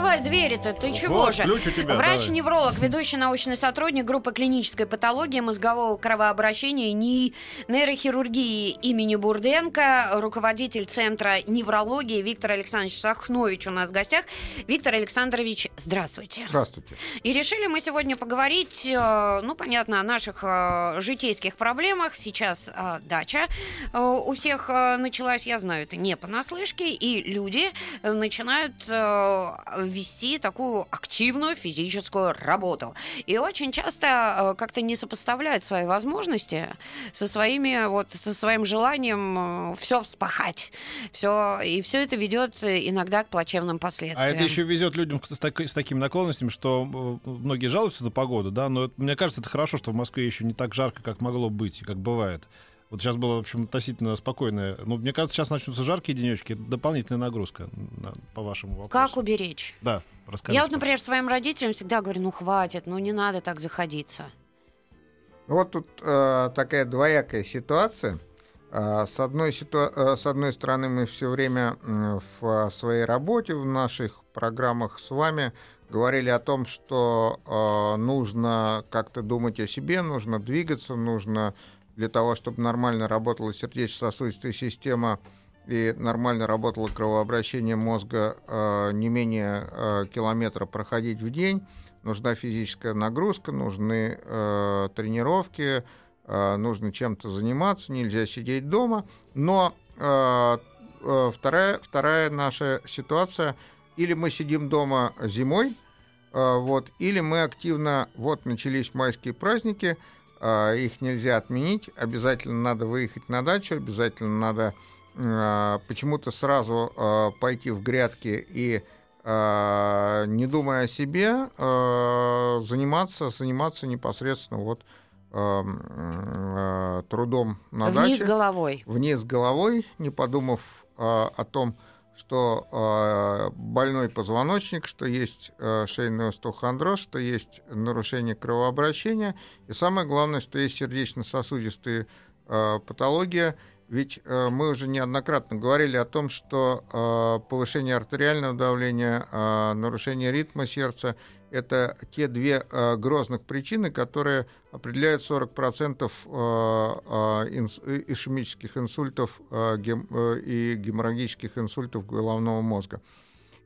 Открывай двери-то, ты чего Вот, же? ключ у тебя, Врач-невролог, ведущий научный сотрудник группы клинической патологии мозгового кровообращения НИИ нейрохирургии имени Бурденко, руководитель Центра неврологии Виктор Александрович Сахнович у нас в гостях. Виктор Александрович, здравствуйте. Здравствуйте. И решили мы сегодня поговорить, э, ну, понятно, о наших э, житейских проблемах. Сейчас э, дача у всех началась, я знаю, это не понаслышке, и люди начинают вести такую активную физическую работу. И очень часто э, как-то не сопоставляют свои возможности со своими, вот, со своим желанием все вспахать. Все, и все это ведет иногда к плачевным последствиям. А это еще везет людям с, так- с такими наклонностями, что э, многие жалуются на погоду, да, но мне кажется, это хорошо, что в Москве еще не так жарко, как могло быть как бывает. Вот сейчас было, в общем, относительно спокойное. Ну, мне кажется, сейчас начнутся жаркие денечки. Это дополнительная нагрузка на- по вашему вопросу. Как уберечь? Да, расскажите. Я вот, например, своим родителям всегда говорю, ну хватит, ну не надо так заходиться. Ну, Вот тут э, такая двоякая ситуация. Э, с, одной ситуа- э, с одной стороны, мы все время в своей работе, в наших программах с вами говорили о том, что э, нужно как-то думать о себе, нужно двигаться, нужно для того, чтобы нормально работала сердечно-сосудистая система и нормально работало кровообращение мозга, э, не менее э, километра проходить в день нужна физическая нагрузка, нужны э, тренировки, э, нужно чем-то заниматься, нельзя сидеть дома. Но э, э, вторая, вторая наша ситуация, или мы сидим дома зимой, э, вот, или мы активно, вот начались майские праздники, их нельзя отменить, обязательно надо выехать на дачу, обязательно надо э, почему-то сразу э, пойти в грядки и не думая о себе, заниматься, заниматься непосредственно вот трудом на Вниз даче, головой. вниз головой, не подумав о том, что э, больной позвоночник, что есть э, шейный остеохондроз, что есть нарушение кровообращения, и самое главное, что есть сердечно-сосудистые э, патология. Ведь э, мы уже неоднократно говорили о том, что э, повышение артериального давления, э, нарушение ритма сердца – это те две э, грозных причины, которые определяют 40% э, э, инс- ишемических инсультов э, гем- э, и геморрагических инсультов головного мозга.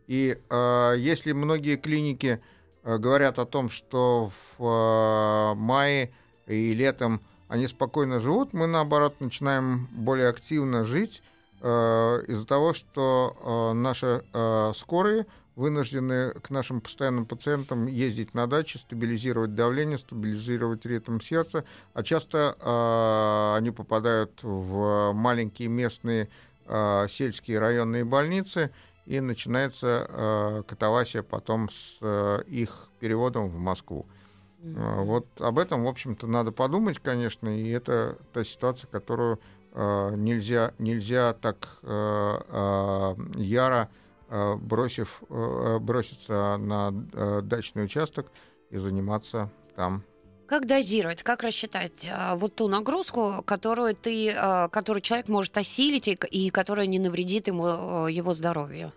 И э, если многие клиники э, говорят о том, что в э, мае и летом они спокойно живут, мы наоборот начинаем более активно жить э, из-за того, что э, наши э, скорые вынуждены к нашим постоянным пациентам ездить на даче, стабилизировать давление, стабилизировать ритм сердца, а часто э, они попадают в маленькие местные э, сельские районные больницы, и начинается э, катавасия потом с э, их переводом в Москву. Вот об этом, в общем-то, надо подумать, конечно, и это та ситуация, которую э, нельзя, нельзя так э, э, яро бросив, э, броситься на э, дачный участок и заниматься там. Как дозировать, как рассчитать а, вот ту нагрузку, которую ты, а, которую человек может осилить и, которая не навредит ему а, его здоровью?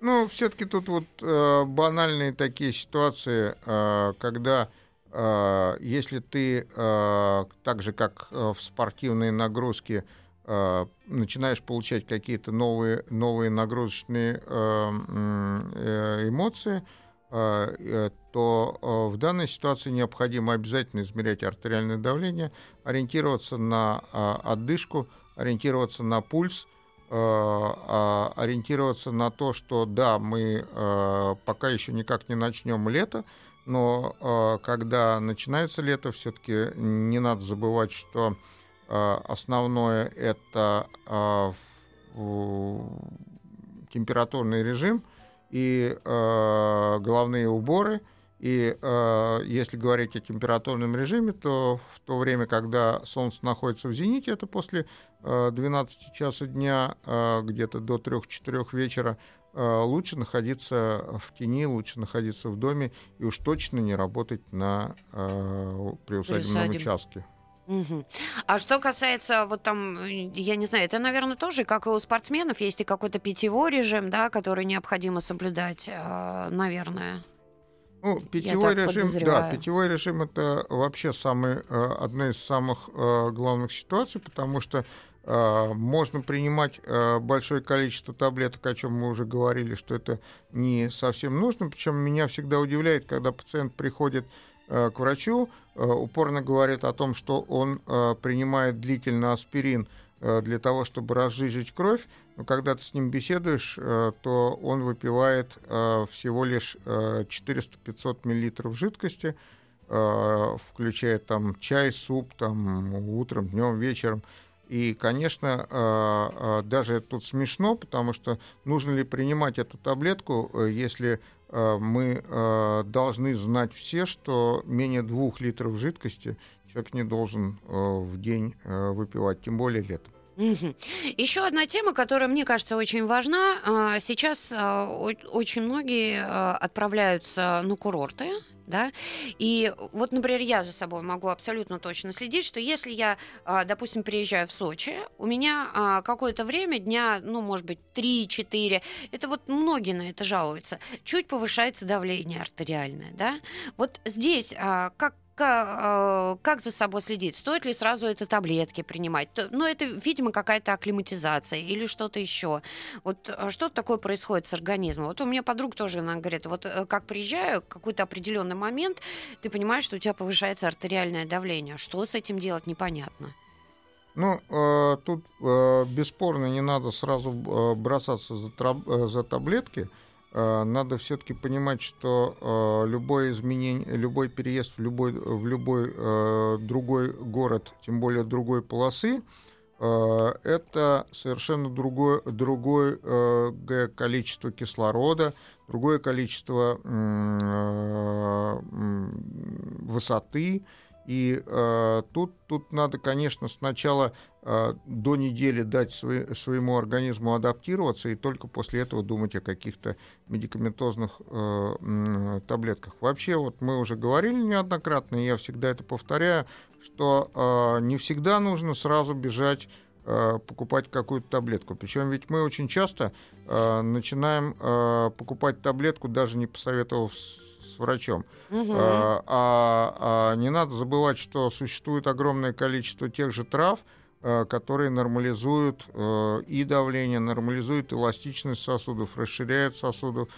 Ну, все-таки тут вот э, банальные такие ситуации, э, когда э, если ты э, так же, как э, в спортивной нагрузке, э, начинаешь получать какие-то новые, новые нагрузочные м, э, эмоции, э, э, то в данной ситуации необходимо обязательно измерять артериальное давление, ориентироваться на отдышку, ориентироваться на пульс, а, ориентироваться на то, что да, мы пока еще никак не начнем лето, но когда начинается лето, все-таки не надо забывать, что основное это э, температурный режим и э, головные уборы, И э, если говорить о температурном режиме, то в то время, когда Солнце находится в зените, это после э, 12 часа дня, э, где-то до 3-4 вечера, э, лучше находиться в тени, лучше находиться в доме и уж точно не работать на э, приусадебном Приусадеб- участке. Мгм. А что касается, вот там, э, я не знаю, это, наверное, тоже, как и у спортсменов, есть и какой-то питьевой режим, да, который необходимо соблюдать, э, наверное. Ну, питьевой режим, да, питьевой режим это вообще самый, э, одна из самых э, главных ситуаций, потому что можно принимать большое количество таблеток, о чем мы уже говорили, что это не совсем нужно. Причем меня всегда удивляет, когда пациент приходит к врачу, э, упорно говорит о том, что он э, принимает длительно аспирин э, для того, чтобы разжижить кровь, но когда ты с ним беседуешь, э, то он выпивает э, всего лишь э, 400-500 миллилитров жидкости, э, включая там чай, суп, там утром, днем, вечером. И, конечно, э, э, даже тут смешно, потому что нужно ли принимать эту таблетку, э, если э, мы э, должны знать все, что менее двух литров жидкости человек не должен э, в день э, выпивать, тем более летом. Еще одна тема, которая, мне кажется, очень важна. А, Сейчас а, очень многие а, отправляются на курорты, да, и вот, например, я за собой могу абсолютно точно следить, что если я, допустим, приезжаю в Сочи, у меня какое-то время, дня, ну, может быть, 3-4, это вот многие на это жалуются, чуть повышается давление артериальное, да. Вот здесь как ка- как за собой следить? Стоит ли сразу это таблетки принимать? Ну, это, видимо, какая-то акклиматизация или что-то еще. Вот э, что такое происходит с организмом? Вот у меня подруга тоже, она говорит, вот э, как приезжаю, какой-то определенный момент, ты понимаешь, что у тебя повышается артериальное давление. Что с этим делать, непонятно. Ну, э, тут э, бесспорно не надо сразу э, бросаться за, э, за таблетки. Э, надо все-таки понимать, что э, любое изменение, любой переезд в любой, в любой э, другой город, тем более другой полосы, э, это совершенно другое, другое э, количество кислорода, другое количество э, высоты, и э, тут, тут надо, конечно, сначала э, до недели дать свое- своему организму адаптироваться, и только после этого думать о каких-то медикаментозных э, таблетках. Вообще, вот мы уже говорили неоднократно, и я всегда это повторяю, что э, не всегда нужно сразу бежать э, покупать какую-то таблетку. Причем ведь мы очень часто э, начинаем э, покупать таблетку, даже не посоветовав с врачом. Мгм. А, а- а не надо забывать, что существует огромное количество тех же трав, э, которые нормализуют э, и давление, нормализуют эластичность сосудов, расширяют сосудов.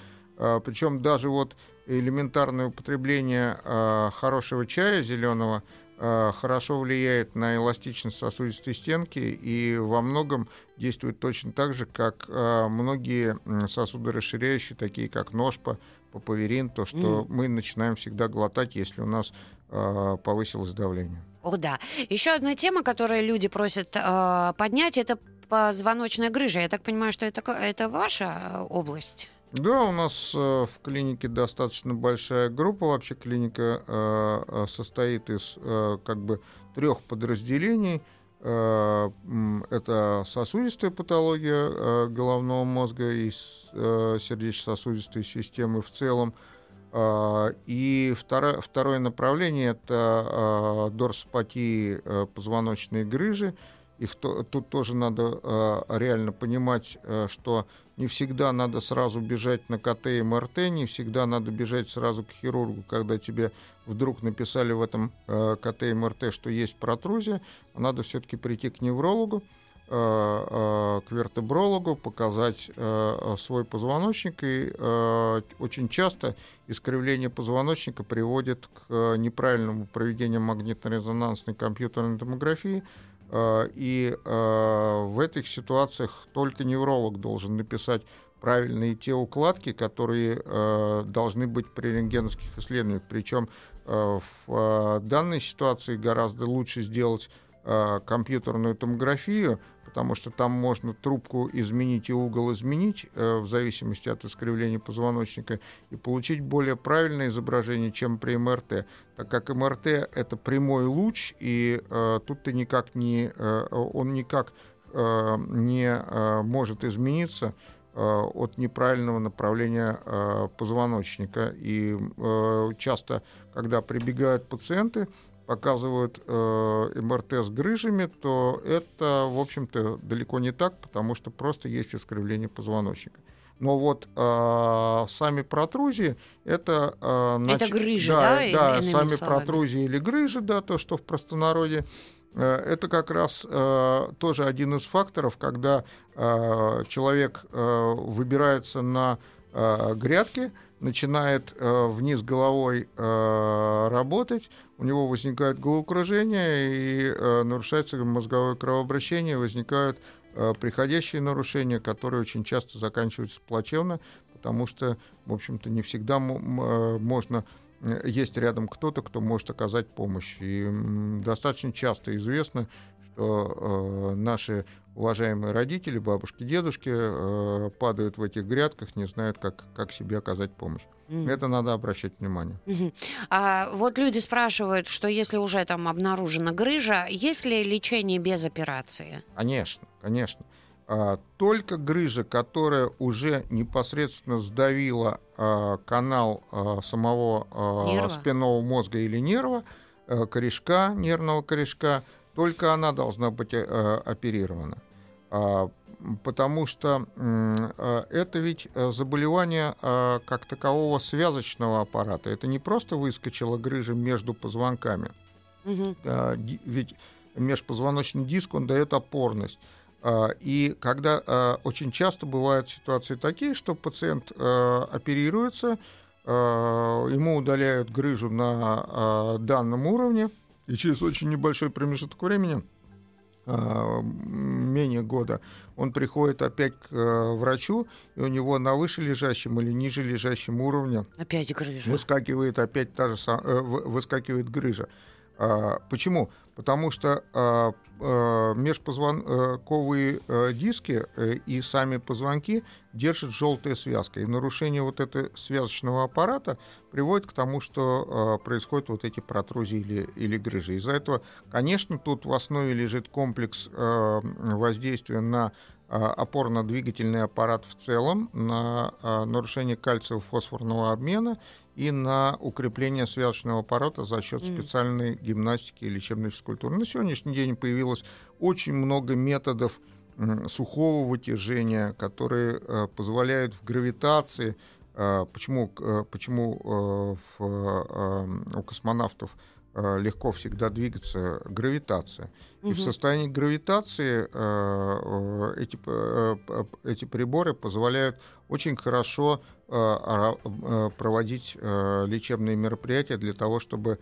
Причем даже вот элементарное употребление э, хорошего чая зеленого э, хорошо влияет на эластичность сосудистой стенки и во многом действует точно так же, как многие м, сосудорасширяющие, такие как ножпа, папаверин, то, что мы начинаем всегда глотать, если у нас э, повысилось давление. О, да. Еще одна тема, которую люди просят э, поднять, это позвоночная грыжа. Я так понимаю, что это, это ваша э, область? Да, у нас э, в клинике достаточно большая группа. Вообще клиника э, состоит из э, как бы трех подразделений. Э, это сосудистая патология э, головного мозга и э, сердечно-сосудистой системы в целом. И второе, второе направление это дорсопатии позвоночной грыжи. Их то- тут тоже надо а, реально понимать, э, что не всегда надо сразу бежать на КТ и МРТ, не всегда надо бежать сразу к хирургу, когда тебе вдруг написали в этом э, КТ и МРТ, что есть протрузия. Надо все-таки прийти к неврологу, э, э, к вертебрологу, показать э, свой позвоночник. И э, очень часто искривление позвоночника приводит к э, неправильному проведению магнитно-резонансной компьютерной томографии. Э, И э, в этих ситуациях только невролог должен написать правильные те укладки, которые э, должны быть при рентгеновских исследованиях. Причем в данной ситуации гораздо лучше сделать э, компьютерную томографию, потому что там можно трубку изменить и угол изменить э, в зависимости от искривления позвоночника и получить более правильное изображение, чем при МРТ, так как МРТ это прямой луч, и э, тут ты никак не, э, он никак э, не э, может измениться э, от неправильного направления э, позвоночника. И часто, когда прибегают пациенты, показывают э, МРТ с грыжами, то это, в общем-то, далеко не так, потому что просто есть искривление позвоночника. Но вот э, сами протрузии это... Э, нач... Это грыжи, да? Да, да сами словами. протрузии или грыжи, да, то, что в простонародье. Э, это как раз э, тоже один из факторов, когда э, человек э, выбирается на э, грядки, начинает э, вниз головой э, работать, у него возникает головокружение и э, нарушается мозговое кровообращение, возникают э, приходящие нарушения, которые очень часто заканчиваются плачевно, потому что, в общем-то, не всегда э, можно э, есть рядом кто-то, кто может оказать помощь. И достаточно часто известно, что э, наши уважаемые родители, бабушки, дедушки э, падают в этих грядках, не знают, как, как себе оказать помощь. Mm. Это надо обращать внимание. Mm-hmm. А вот люди спрашивают, что если уже там обнаружена грыжа, есть ли лечение без операции? Конечно, конечно. А, только грыжа, которая уже непосредственно сдавила а, канал а, самого а, спинного мозга или нерва, а, корешка, нервного корешка, только она должна быть а, оперирована. А, потому что а, это ведь э, заболевание а, как такового связочного аппарата. Это не просто выскочила грыжа между позвонками. Угу. Ведь межпозвоночный диск, он дает опорность. И когда очень часто бывают ситуации такие, что пациент оперируется, ему удаляют грыжу на данном уровне, и через очень небольшой промежуток времени – менее года, он приходит опять к э, врачу, и у него на выше лежащем или ниже лежащем уровне опять грыжа. выскакивает опять та же э, выскакивает грыжа. А, почему? Потому что а, а, межпозвонковые а, диски а, и сами позвонки держат желтая связка. И нарушение вот этого связочного аппарата приводит к тому, что а, происходят вот эти протрузии или, или грыжи. Из-за этого, конечно, тут в основе лежит комплекс воздействия на опорно-двигательный аппарат в целом, на нарушение кальциево-фосфорного обмена и на укрепление связочного аппарата за счет специальной гимнастики и лечебной физкультуры. На сегодняшний день появилось очень много методов сухого вытяжения, которые э, позволяют в гравитации э, Почему, э, почему в, у космонавтов легко всегда двигаться гравитация? Угу. И в состоянии гравитации эти, эти приборы позволяют очень хорошо проводить э, лечебные мероприятия для того, чтобы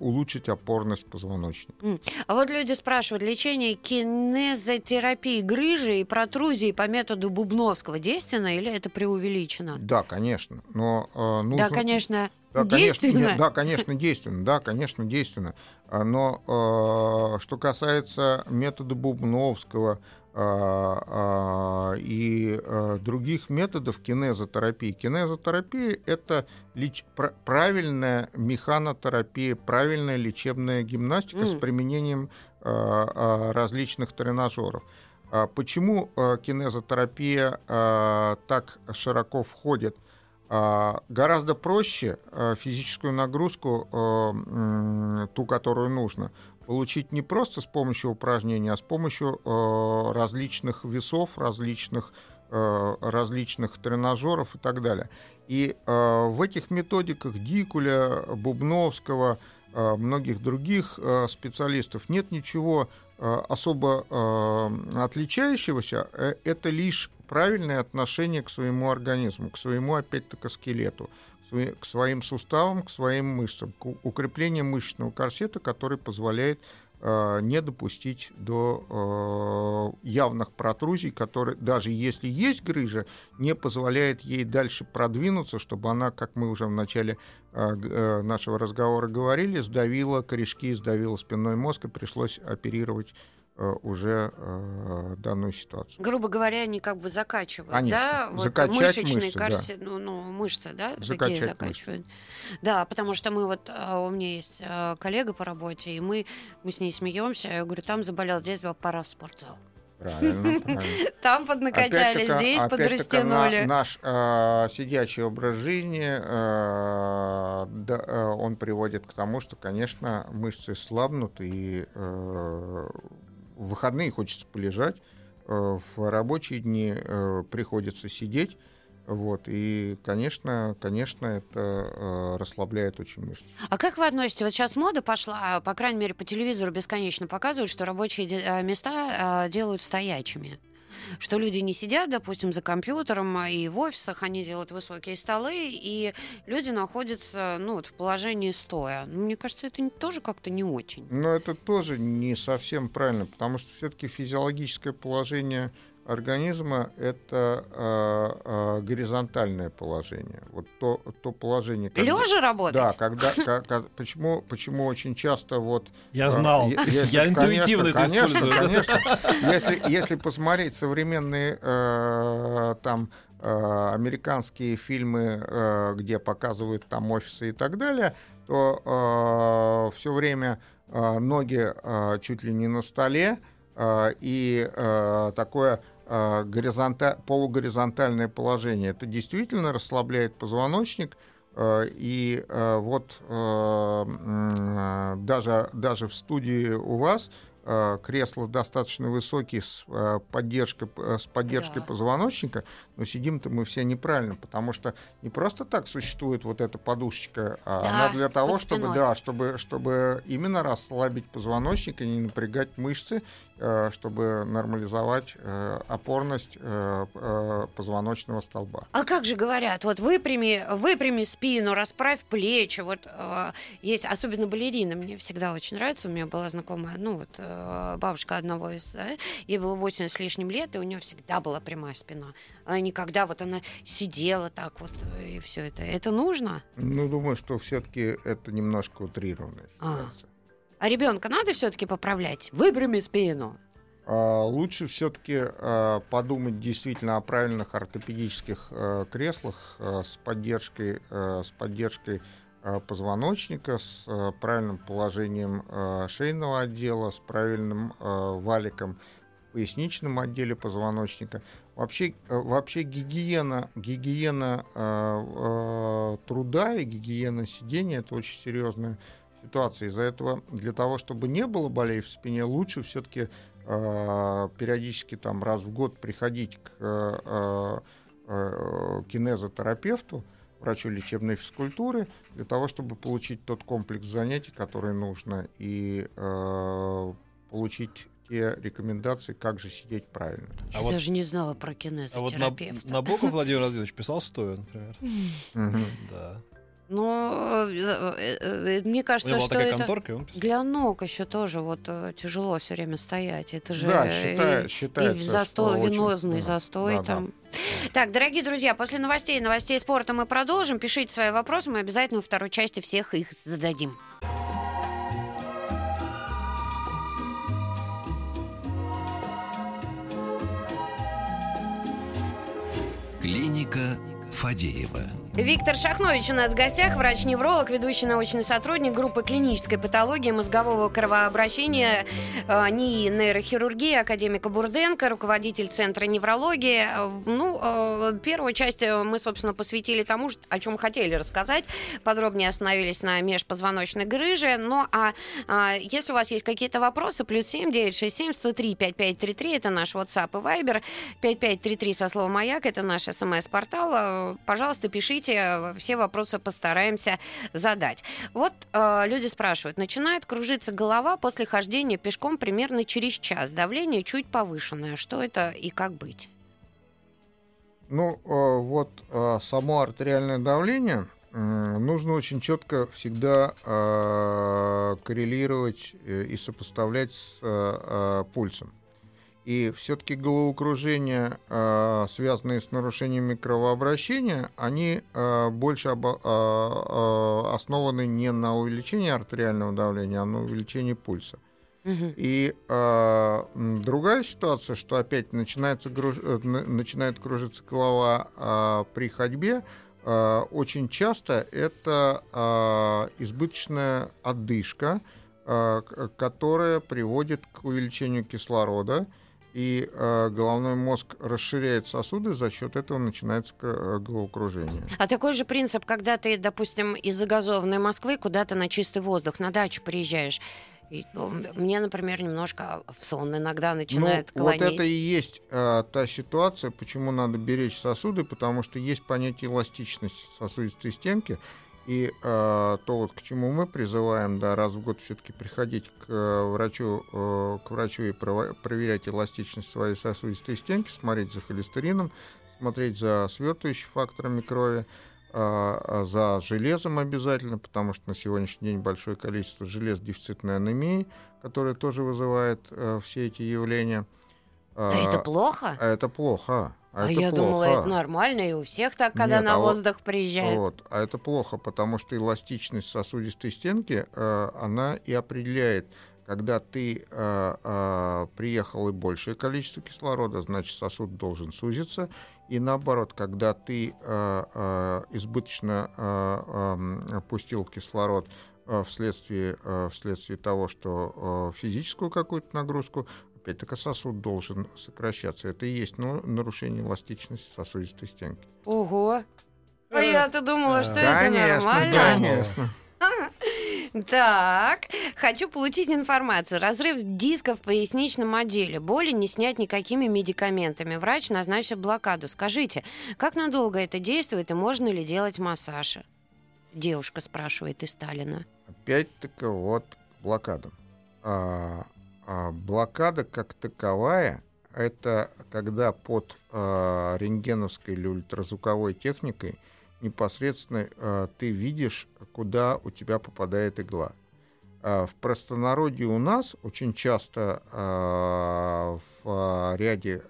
улучшить опорность позвоночника. А вот люди спрашивают, лечение кинезотерапии грыжи и протрузии по методу Бубновского действенно или это преувеличено? Да, конечно. Но, э, нужно... Да, конечно, да, действенно. Конечно, нет, да, конечно, действенно. Да, конечно, действенно. Но э, что касается метода Бубновского, а, а, и а, других методов кинезотерапии. Кинезотерапия – это леч... правильная механотерапия, правильная лечебная гимнастика mm. с применением различных тренажеров. Почему кинезотерапия так широко входит? Гораздо проще физическую нагрузку, ту, которую нужно, получить не просто с помощью упражнений, а с помощью э, различных весов, различных, э, различных тренажеров и так далее. И э, в этих методиках Дикуля, Бубновского, э, многих других э, специалистов нет ничего э, особо э, отличающегося. Э, это лишь правильное отношение к своему организму, к своему, опять-таки, скелету к своим суставам, к своим мышцам, к укреплению мышечного корсета, который позволяет э, э, не допустить до э, явных протрузий, которые, даже если есть грыжа, не позволяет ей дальше продвинуться, чтобы она, как мы уже в начале нашего разговора говорили, сдавила корешки, сдавила спинной мозг, и пришлось оперировать Э, уже э, данную ситуацию. Грубо говоря, они как бы закачивают, Конечно. да? Вот Закачать мышечные, мышцы, кажется, да. ну, ну, мышцы, да, Закачать такие закачивают. Мышцы. Да, потому что мы вот, а, у меня есть а, коллега по работе, и мы, мы с ней смеемся, я говорю, там заболел, здесь пора в спортзал. Правильно, правильно. Там поднакачали, здесь подрастянули. На, наш э, сидячий образ жизни, э, да, э, он приводит к тому, что, конечно, мышцы слабнут, и э, в выходные хочется полежать, э, в рабочие дни э, приходится сидеть. Вот, и, конечно, конечно, это э, расслабляет очень мышцы. А как вы относитесь? Вот сейчас мода пошла, по крайней мере, по телевизору бесконечно показывают, что рабочие места делают стоячими что люди не сидят, допустим, за компьютером, а и в офисах они делают высокие столы, и люди находятся ну, вот, в положении стоя. Ну, мне кажется, это тоже как-то не очень. Но это тоже не совсем правильно, потому что все-таки физиологическое положение организма это э, горизонтальное положение. Вот то, то положение. Когда, Лежа работать? Да, когда, как, почему, почему очень часто вот. Я знал. Если, Я интуитивно конечно, это конечно, конечно. Если, если посмотреть современные э, там э, американские фильмы, э, где показывают там офисы и так далее, то э, все время э, ноги э, чуть ли не на столе э, и э, такое горизонта, полугоризонтальное положение. Это действительно расслабляет позвоночник, э, и э, вот даже, даже в студии у вас кресла достаточно высокие с поддержкой, с поддержкой да. позвоночника, но сидим-то мы все неправильно, потому что не просто так существует вот эта подушечка, а да, она для того, чтобы, да, чтобы, чтобы именно расслабить позвоночник и не напрягать мышцы, чтобы нормализовать опорность позвоночного столба. А как же говорят, вот выпрями, выпрями спину, расправь плечи, вот есть, особенно балерины, мне всегда очень нравится, у меня была знакомая, ну вот Э, бабушка одного из... Э, ей было 80 с лишним лет, и у нее всегда была прямая спина. Она никогда вот она сидела так вот, э, и все это. Это нужно? Ну, думаю, что все-таки это немножко утрированная А, а ребенка надо все-таки поправлять? Выпрями спину. А, лучше все-таки а, подумать действительно о правильных ортопедических а, креслах а, с поддержкой, а, с поддержкой Э, позвоночника с э, правильным положением э, шейного отдела, с правильным валиком в поясничном отделе позвоночника. Вообще, вообще гигиена, гигиена труда и гигиена сидения – это очень серьезная ситуация. Из-за этого для того, чтобы не было болей в спине, лучше все-таки периодически там раз в год приходить к кинезотерапевту, врачу лечебной физкультуры для того, чтобы получить тот комплекс занятий, который нужно, и э, получить те рекомендации, как же сидеть правильно. Я а даже вот, не знала про кинезотерапевта. А вот Набоков Владимир Владимирович писал стоя, например. Да. Но э, мне кажется, что это конторка, для ног еще тоже вот тяжело все время стоять. Это же да, считаю, считается, и застой, венозный очень, застой да, там. Да. Так, дорогие друзья, после новостей новостей спорта мы продолжим. Пишите свои вопросы, мы обязательно во второй части всех их зададим. Клиника Фадеева. Виктор Шахнович у нас в гостях, врач-невролог, ведущий научный сотрудник группы клинической патологии мозгового кровообращения э, НИИ нейрохирургии академика Бурденко, руководитель Центра неврологии. Ну, э, первую часть мы, собственно, посвятили тому, о чем хотели рассказать. Подробнее остановились на межпозвоночной грыже. Ну, а э, если у вас есть какие-то вопросы, плюс 7 967 103 5533, это наш WhatsApp и Viber, 5533 со словом «Маяк», это наш смс-портал. Э, пожалуйста, пишите пишите, все вопросы постараемся задать. Вот э, люди спрашивают, начинает кружиться голова после хождения пешком примерно через час, давление чуть повышенное, что это и как быть? Ну, э, вот э, само артериальное давление нужно очень четко всегда э, коррелировать э, и сопоставлять с э, пульсом. И все-таки головокружения, э, связанные с нарушениями кровообращения, они э, больше э, основаны не на увеличении артериального давления, а на увеличении пульса. И э, другая ситуация, что опять начинается груж... начинает кружиться голова э, при ходьбе, э, очень часто это э, избыточная одышка, э, которая приводит к увеличению кислорода и э, головной мозг расширяет сосуды, за счет этого начинается э, головокружение. А такой же принцип, когда ты, допустим, из загазованной Москвы куда-то на чистый воздух, на дачу приезжаешь, и, ну, мне, например, немножко в сон иногда начинает ну, клонить. Вот это и есть э, та ситуация, почему надо беречь сосуды, потому что есть понятие эластичности сосудистой стенки, и э, то, вот, к чему мы призываем, да, раз в год все-таки приходить к э, врачу, э, к врачу и проверять эластичность своей сосудистой стенки, смотреть за холестерином, смотреть за свертывающими факторами крови, э, за железом обязательно, потому что на сегодняшний день большое количество желез дефицитной анемии, которая тоже вызывает э, все эти явления. А это плохо? Это плохо. А, а я плохо. думала, это нормально, и у всех так, когда Нет, на а воздух вот, приезжает. Вот, а это плохо, потому что эластичность сосудистой стенки, э, она и определяет, когда ты э, э, приехал и большее количество кислорода, значит сосуд должен сузиться, и наоборот, когда ты э, э, избыточно э, э, пустил кислород вследствие, э, вследствие того, что э, физическую какую-то нагрузку опять-таки сосуд должен сокращаться. Это и есть ну, нарушение эластичности сосудистой стенки. Ого! А я-то думала, что это нормально. Конечно. Так, хочу получить информацию. Разрыв диска в поясничном отделе. Боли не снять никакими медикаментами. Врач назначил блокаду. Скажите, как надолго это действует и можно ли делать массаж? Девушка спрашивает из Сталина. Опять-таки вот блокада. А, а, блокада как таковая – это когда под э, рентгеновской или ультразвуковой техникой непосредственно э, ты видишь, куда у тебя попадает игла. Э, в простонародье у нас очень часто э, в ряде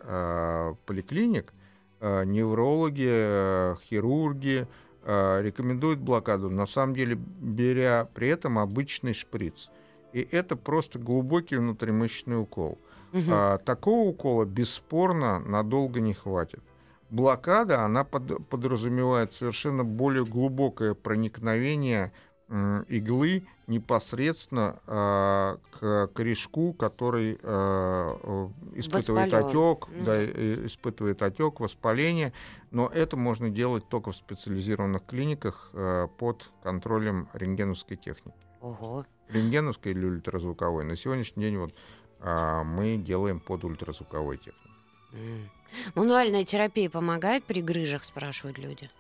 поликлиник неврологи, хирурги рекомендуют блокаду, на самом деле беря при этом обычный шприц – и это просто глубокий внутримышечный укол. Угу. А, такого укола бесспорно надолго не хватит. Блокада, она под, подразумевает совершенно более глубокое проникновение э, иглы непосредственно э, к корешку, который э, испытывает отек, mm да, испытывает отек, воспаление. Но это можно делать только в специализированных клиниках э, под контролем рентгеновской техники. Ого рентгеновской или ультразвуковой. На сегодняшний день вот а, мы делаем под ультразвуковой техникой. Mm. Мануальная терапия помогает при грыжах, спрашивают люди.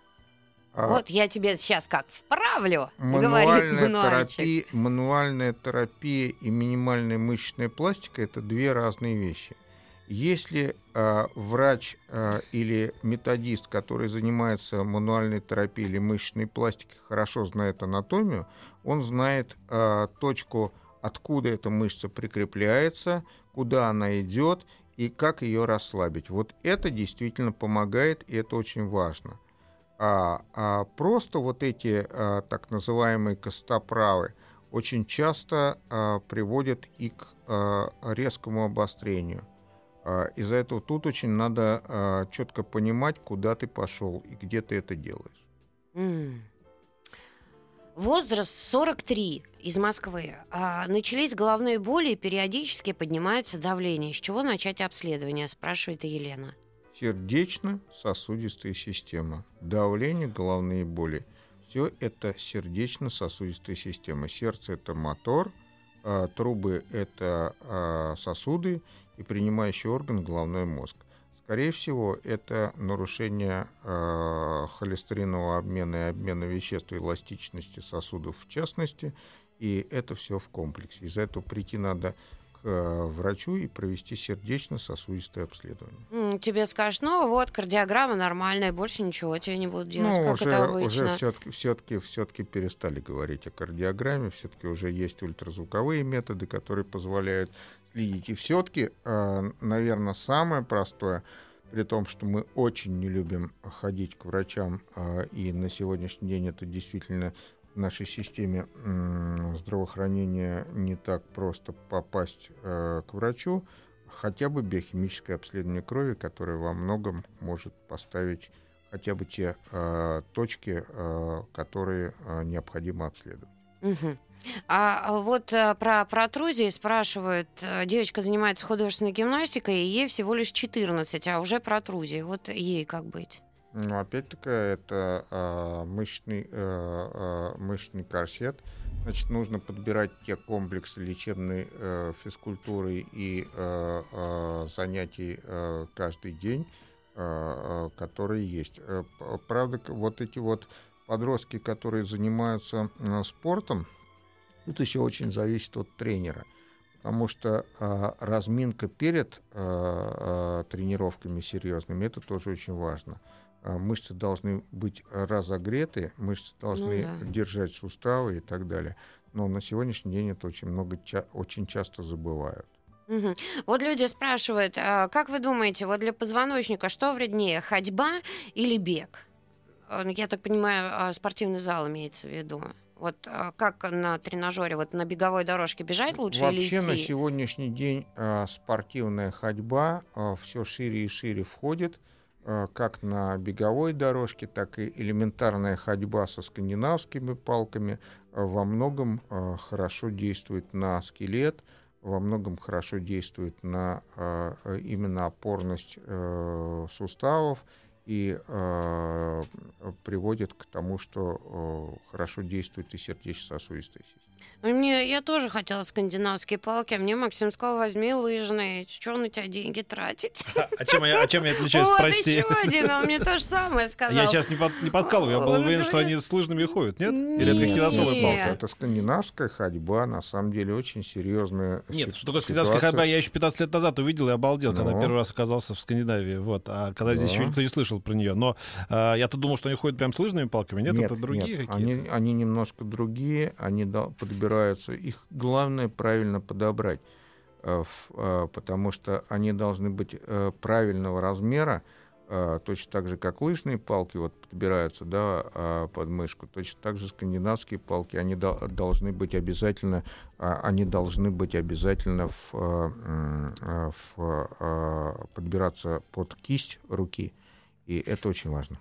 А, вот я тебе сейчас как вправлю, мануальная терапия, мануальная терапия и минимальная мышечная пластика это две разные вещи. Если э, врач э, или методист, который занимается мануальной терапией или мышечной пластикой, хорошо знает анатомию, он знает э, точку, откуда эта мышца прикрепляется, куда она идет и как ее расслабить. Вот это действительно помогает, и это очень важно. А, а просто вот эти а, так называемые костоправы очень часто а, приводят и к а, резкому обострению – а, из-за этого тут очень надо а, четко понимать, куда ты пошел и где ты это делаешь. Mm. Возраст 43 из Москвы. А, начались головные боли и периодически поднимается давление. С чего начать обследование, спрашивает Елена. Сердечно-сосудистая система. Давление, головные боли. Все это сердечно-сосудистая система. Сердце это мотор, а, трубы это а, сосуды, и принимающий орган головной мозг. Скорее всего, это нарушение э, холестеринового обмена и обмена веществ и эластичности сосудов в частности, и это все в комплексе. Из-за этого прийти надо к к врачу и провести сердечно-сосудистое обследование. Тебе скажут, ну вот, кардиограмма нормальная, больше ничего тебе не будут делать, Ну, как уже, это обычно. уже все-таки, все-таки, все-таки перестали говорить о кардиограмме, все-таки уже есть ультразвуковые методы, которые позволяют следить. И все-таки, наверное, самое простое, при том, что мы очень не любим ходить к врачам, а, и на сегодняшний день это действительно в нашей системе здравоохранения не так просто попасть э, к врачу, хотя бы биохимическое обследование крови, которое во многом может поставить хотя бы те э, точки, э, которые э, необходимо обследовать. Мгм. А вот э, про протрузии спрашивают. Э, Девочка занимается художественной гимнастикой, и ей всего лишь 14, а уже протрузии. Вот ей как быть? Ну, опять-таки, это э, мышечный, э, э, мышечный корсет. Значит, нужно подбирать те комплексы лечебной э, физкультуры и э, э, занятий э, каждый день, э, э, которые есть. Правда, вот эти вот подростки, которые занимаются э, спортом, тут еще очень зависит от тренера. Потому что э, разминка перед э, э, тренировками серьезными это тоже очень важно. Э, Мышцы должны быть разогреты, мышцы должны да. держать суставы и так далее. Но на сегодняшний день это очень много, очень часто забывают. Мгм. Вот люди спрашивают, а как вы думаете, вот для позвоночника что вреднее, ходьба или бег? Э, ну, Я так понимаю, а, спортивный зал имеется в виду. Вот а, как на тренажере, вот на беговой дорожке бежать лучше или Вообще на сегодняшний день э, спортивная ходьба все шире и шире входит, как на беговой дорожке, так и элементарная ходьба со скандинавскими палками во многом хорошо действует на скелет, во многом хорошо действует на именно опорность э, суставов и э, приводит к тому, что э, хорошо действует и сердечно-сосудистая система. Мне, я тоже хотела скандинавские палки, а мне Максим сказал, возьми лыжные, что на тебя деньги тратить? А чем я, а чем я отличаюсь, Вот прости? еще один, он мне то же самое сказал. Я сейчас не, под, не подкалываю, я был Он уверен, что говорит- они с лыжными ходят, нет? Или это какие-то особые Нет. палки? Это скандинавская ходьба, на самом деле очень серьезная Нет, си- что такое скандинавская ходьба, я еще 15 лет назад увидел и обалдел, когда Ну. первый раз оказался в Скандинавии. Вот. А когда здесь Да. еще никто не слышал про нее. Но а, я-то думал, что они ходят прям с лыжными палками. Нет, это другие нет, какие-то. Они, они немножко другие, они да- подбираются. Их главное правильно подобрать, э, э, потому что они должны быть э, правильного размера, точно так же, как лыжные палки вот подбираются да, под мышку, точно так же скандинавские палки, они дол- должны быть обязательно, а, они должны быть обязательно в, в, подбираться под кисть руки, и это очень важно.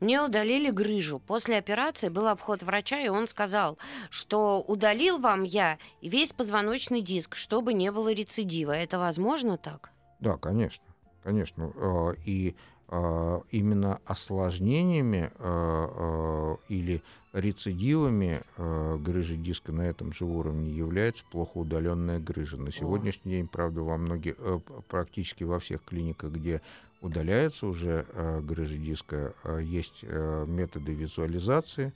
Мне удалили грыжу. После операции был обход врача, и он сказал, что удалил вам я весь позвоночный диск, чтобы не было рецидива. Это возможно так? Да, конечно, конечно. Э, И э, именно осложнениями э, или рецидивами грыжи диска на этом же уровне является плохо удаленная грыжа. На сегодняшний день, правда, во многих, практически во всех клиниках, где удаляется уже э, грыжа диска, э, есть э, методы визуализации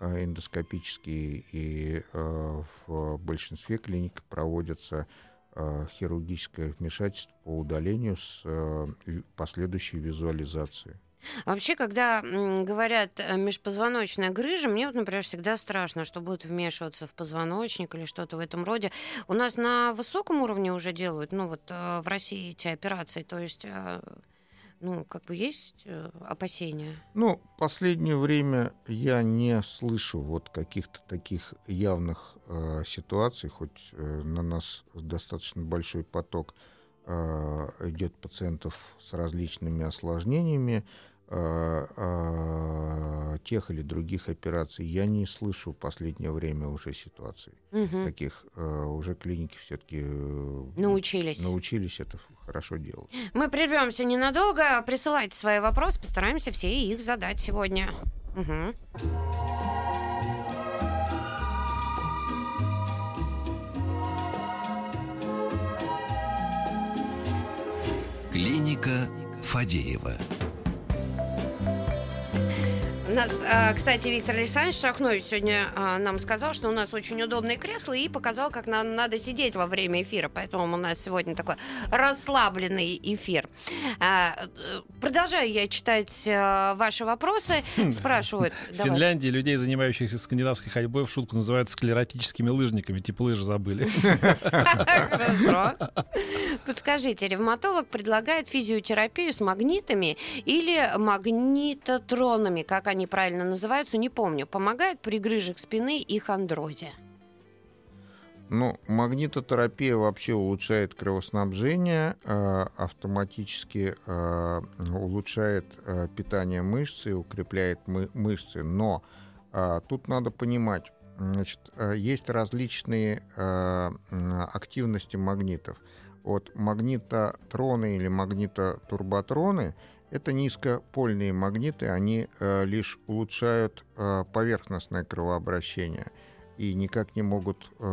э, эндоскопические, и э, в большинстве клиник проводятся э, хирургическое вмешательство по удалению с э, последующей визуализацией. Вообще, когда говорят э, межпозвоночная грыжа, мне вот, например, всегда страшно, что будут вмешиваться в позвоночник или что-то в этом роде. У нас на высоком уровне уже делают, ну вот э, в России эти операции, то есть, э, ну, как бы есть э, опасения. Ну, последнее время я не слышу вот каких-то таких явных э, ситуаций, хоть э, на нас достаточно большой поток э, идет пациентов с различными осложнениями тех или других операций. Я не слышу в последнее время уже ситуаций Мгм. таких. Э, уже клиники все-таки Научились. научились это хорошо делать. Мы прервемся ненадолго. Присылайте свои вопросы, постараемся все их задать сегодня. Мгм. Нас, а, кстати, Виктор Александрович Шахнович сегодня а, нам сказал, что у нас очень удобные кресла и показал, как нам надо сидеть во время эфира. Поэтому у нас сегодня такой расслабленный эфир. А, продолжаю я читать ваши вопросы. Хм. Спрашивают. В Финляндии людей, занимающихся скандинавской ходьбой, в шутку называют склеротическими лыжниками. Типа лыжи забыли. Хорошо. Подскажите, ревматолог предлагает физиотерапию с магнитами или магнитотронами, как они правильно называются, не помню. Помогает при грыжах спины и хондрозе? Ну, магнитотерапия вообще улучшает кровоснабжение, э, автоматически э, улучшает э, питание мышцы, укрепляет мышцы. Но тут надо понимать, значит, есть различные активности магнитов. Вот магнитотроны или магнитотурботроны это низкопольные магниты, они э, лишь улучшают э, поверхностное кровообращение и никак не могут э,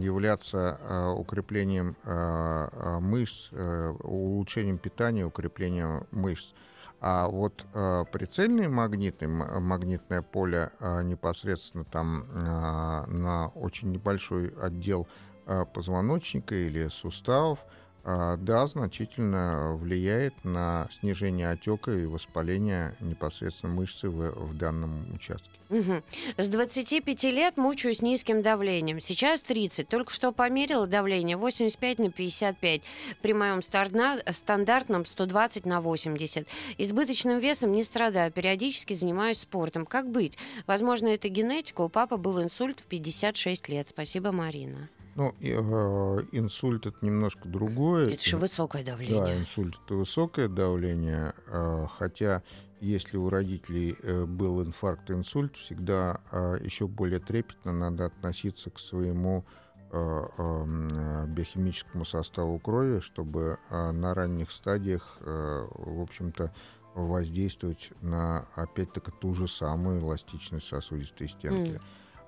являться э, укреплением э, э, мышц, э, улучшением питания, укреплением мышц. А вот э, прицельные магниты, магнитное поле э, непосредственно там э, на очень небольшой отдел э, позвоночника или суставов, да, значительно влияет на снижение отека и воспаления непосредственно мышцы в, в данном участке. Угу. С 25 лет мучаюсь низким давлением. Сейчас 30. Только что померила давление 85 на 55. При моем стандартном 120 на 80. Избыточным весом не страдаю. Периодически занимаюсь спортом. Как быть? Возможно, это генетика. У папы был инсульт в 56 лет. Спасибо, Марина. Ну, и, э, инсульт это немножко другое. Это же высокое давление. Да, инсульт это высокое давление, э, хотя если у родителей э, был инфаркт, инсульт, всегда э, еще более трепетно надо относиться к своему э, э, биохимическому составу крови, чтобы э, на ранних стадиях, э, в общем-то, воздействовать на, опять-таки, ту же самую эластичность сосудистой стенки. Mm.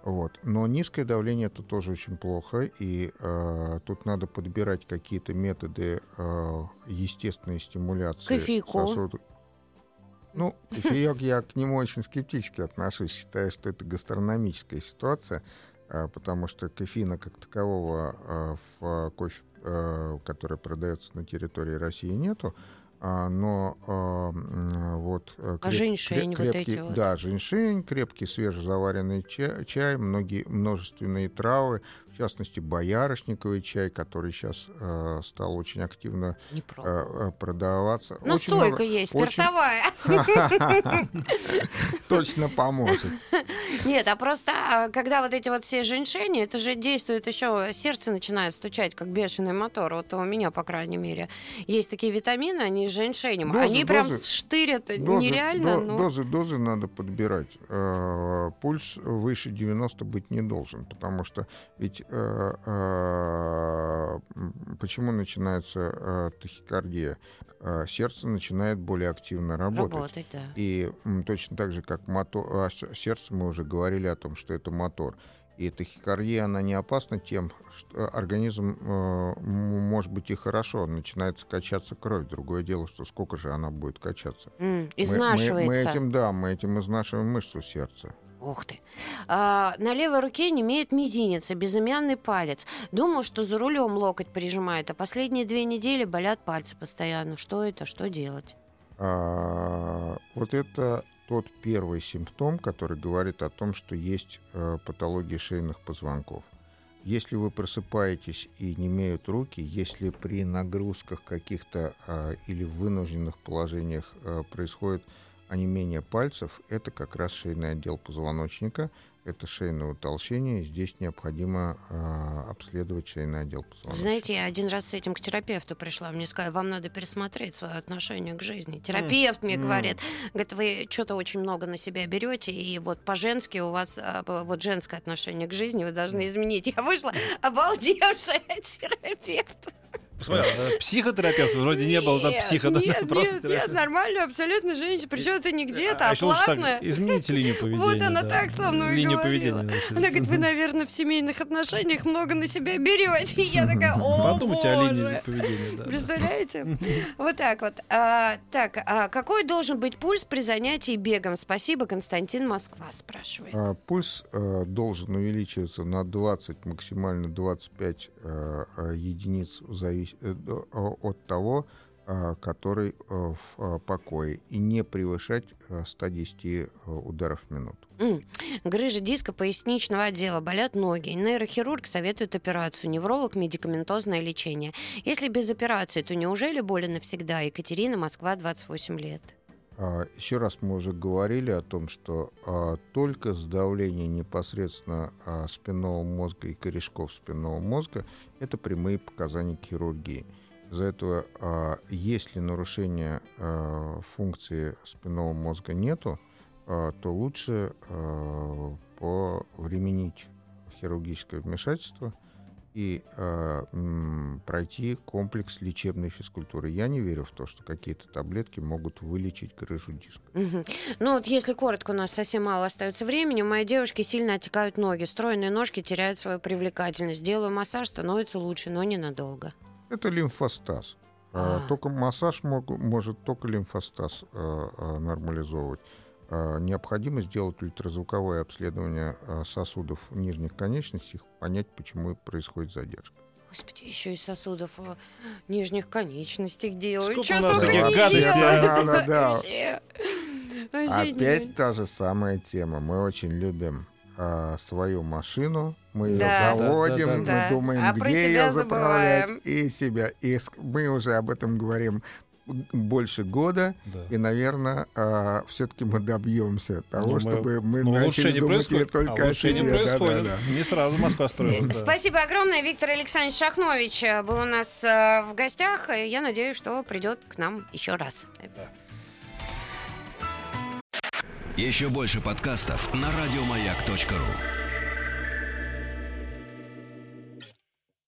Вот. Но низкое давление это тоже очень плохо, и э, тут надо подбирать какие-то методы э, естественной стимуляции Кофейку. сосудов. Ну, кофеек я к нему очень скептически отношусь, считаю, что это гастрономическая ситуация, э, потому что кофеина как такового э, в кофе, э, который продается на территории России, нету. А, но а, вот э, а креп, женьшень, крепкий, вот эти вот. да, женьшень, крепкий свежезаваренный чай, чай многие множественные травы, в частности, боярышниковый чай, который сейчас э, стал очень активно э, э продаваться. Настойка очень есть, спиртовая. Точно поможет. Нет, а просто, а, когда вот эти вот все женьшени, это же действует еще, сердце начинает стучать, как бешеный мотор. Вот у меня, по крайней мере, есть такие витамины, они с женьшенем. Дозы, они прям штырят дозы, нереально. До, но... Дозы, дозы надо подбирать. Э, пульс выше 90 быть не должен, потому что ведь почему начинается э, тахикардия? Сердце начинает более активно работать. Работать, да. И точно так же, как мотор, а, сердце, мы уже говорили о том, что это мотор. И тахикардия, она не опасна тем, что организм, э, может быть, и хорошо, начинает качаться кровь. Другое дело, что сколько же она будет качаться. Mm, изнашивается. Мы, мы, мы этим, да, мы этим изнашиваем мышцу сердца. Ух ты. А, на левой руке не имеет мизинец и безымянный палец. Думал, что за рулем локоть прижимает, а последние две недели болят пальцы постоянно. Что это? Что делать? А, вот это тот первый симптом, который говорит о том, что есть э, патология шейных позвонков. Если вы просыпаетесь и не имеют руки, если при нагрузках каких-то э, или вынужденных положениях э, происходит онемение пальцев – это как раз шейный отдел позвоночника, это шейное утолщение. Здесь необходимо э, обследовать шейный отдел позвоночника. Знаете, я один раз с этим к терапевту пришла. Мне сказали, вам надо пересмотреть свое отношение к жизни. Терапевт mm. мне mm. говорит, говорит, вы что-то очень много на себя берете, и вот по-женски у вас а, вот женское отношение к жизни вы должны изменить. Я вышла обалдевшая терапевт. Посмотри, э, психотерапевт вроде не было, там психа, да? Нет, Просто нет, нет, нормально, абсолютно женщина. Причем это не где-то, а, так, платно. измените линию поведения. Вот она да. так со мной Линию говорила. поведения. значит. Она говорит, вы, наверное, в семейных отношениях много на себя берете. И я такая, о, Подумайте о линии боже». поведения. да. Представляете? Вот так вот. А, так, а какой должен быть пульс при занятии бегом? Спасибо, Константин Москва спрашивает. А, Пульс э, должен увеличиваться на 20, максимально 25 э, э, единиц в завис- э, до- о- от того, э, который э, в э, покое, и не превышать э, 110 э, ударов в минуту. Грыжа диска поясничного отдела, болят ноги. Нейрохирург советует операцию, невролог медикаментозное лечение. Если без операции, то неужели боли навсегда? Екатерина, Москва, 28 лет. А, Еще раз мы уже говорили о том, что а, только сдавление непосредственно а, спинного мозга и корешков спинного мозга – это прямые показания хирургии. Из-за этого, если нарушения функции спинного мозга нету, то лучше повременить хирургическое вмешательство и э, м, пройти комплекс лечебной физкультуры. Я не верю в то, что какие-то таблетки могут вылечить грыжу диска. Ну вот если коротко, у нас совсем мало остается времени. У моей девушки сильно отекают ноги. Стройные ножки теряют свою привлекательность. Делаю массаж, становится лучше, но ненадолго. Это лимфостаз. А. А, Только массаж мог- может только лимфостаз э, э, нормализовывать. А, Необходимо сделать ультразвуковое обследование э, сосудов нижних конечностей, понять, почему происходит задержка. Господи, еще и сосудов э, нижних конечностей делают. Сколько Чё у нас только таких не гадостей, делают. Да, да, да. Опять та же самая тема. Мы очень любим а, свою машину, мы ее Да. заводим, Да, да, мы да. думаем, А где ее заправлять, забываем. и себя. И мы уже об этом говорим больше года, Да. и, наверное, все-таки мы добьемся того, Ну, мы- чтобы мы Ну, начали улучшение думать происходит. только а о себе. происходит. Да-да-да. Не сразу Москва строилась. да. Спасибо огромное. Виктор Александрович Шахнович э, был у нас э, в гостях. и Я надеюсь, что придет к нам еще раз. Еще больше подкастов на радиомаяк.ру.